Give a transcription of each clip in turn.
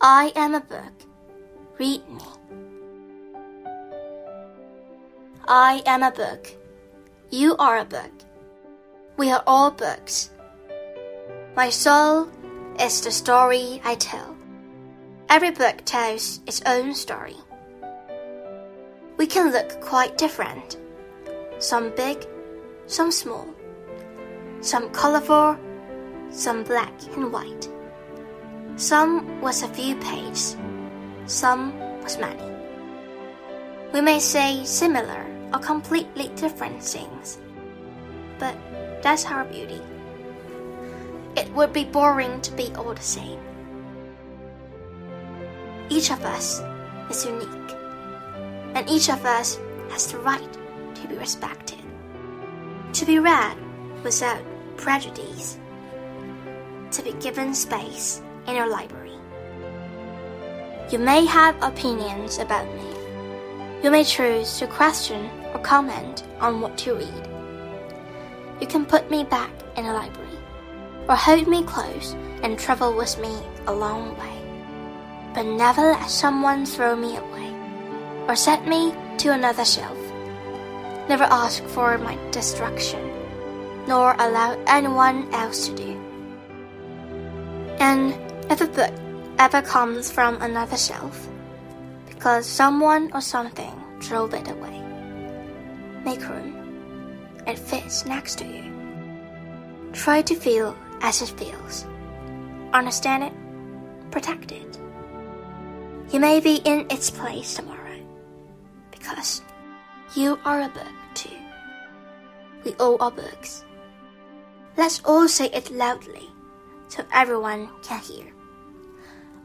I am a book. Read me. I am a book. You are a book. We are all books. My soul is the story I tell. Every book tells its own story. We can look quite different. Some big, some small. Some colorful, some black and white. Some was a few pages, some was many. We may say similar or completely different things, but that's our beauty. It would be boring to be all the same. Each of us is unique, and each of us has the right to be respected, to be read without prejudice, to be given space in your library. You may have opinions about me. You may choose to question or comment on what you read. You can put me back in a library, or hold me close and travel with me a long way. But never let someone throw me away, or set me to another shelf. Never ask for my destruction, nor allow anyone else to do. And if a book ever comes from another shelf, because someone or something drove it away, make room. It fits next to you. Try to feel as it feels. Understand it, protect it. You may be in its place tomorrow, because you are a book too. We all are books. Let's all say it loudly so everyone can hear.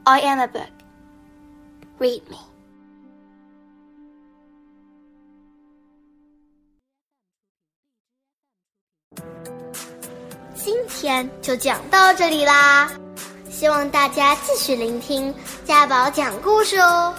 I am a book. Read me. 今天就讲到这里啦，希望大家继续聆听家宝讲故事哦。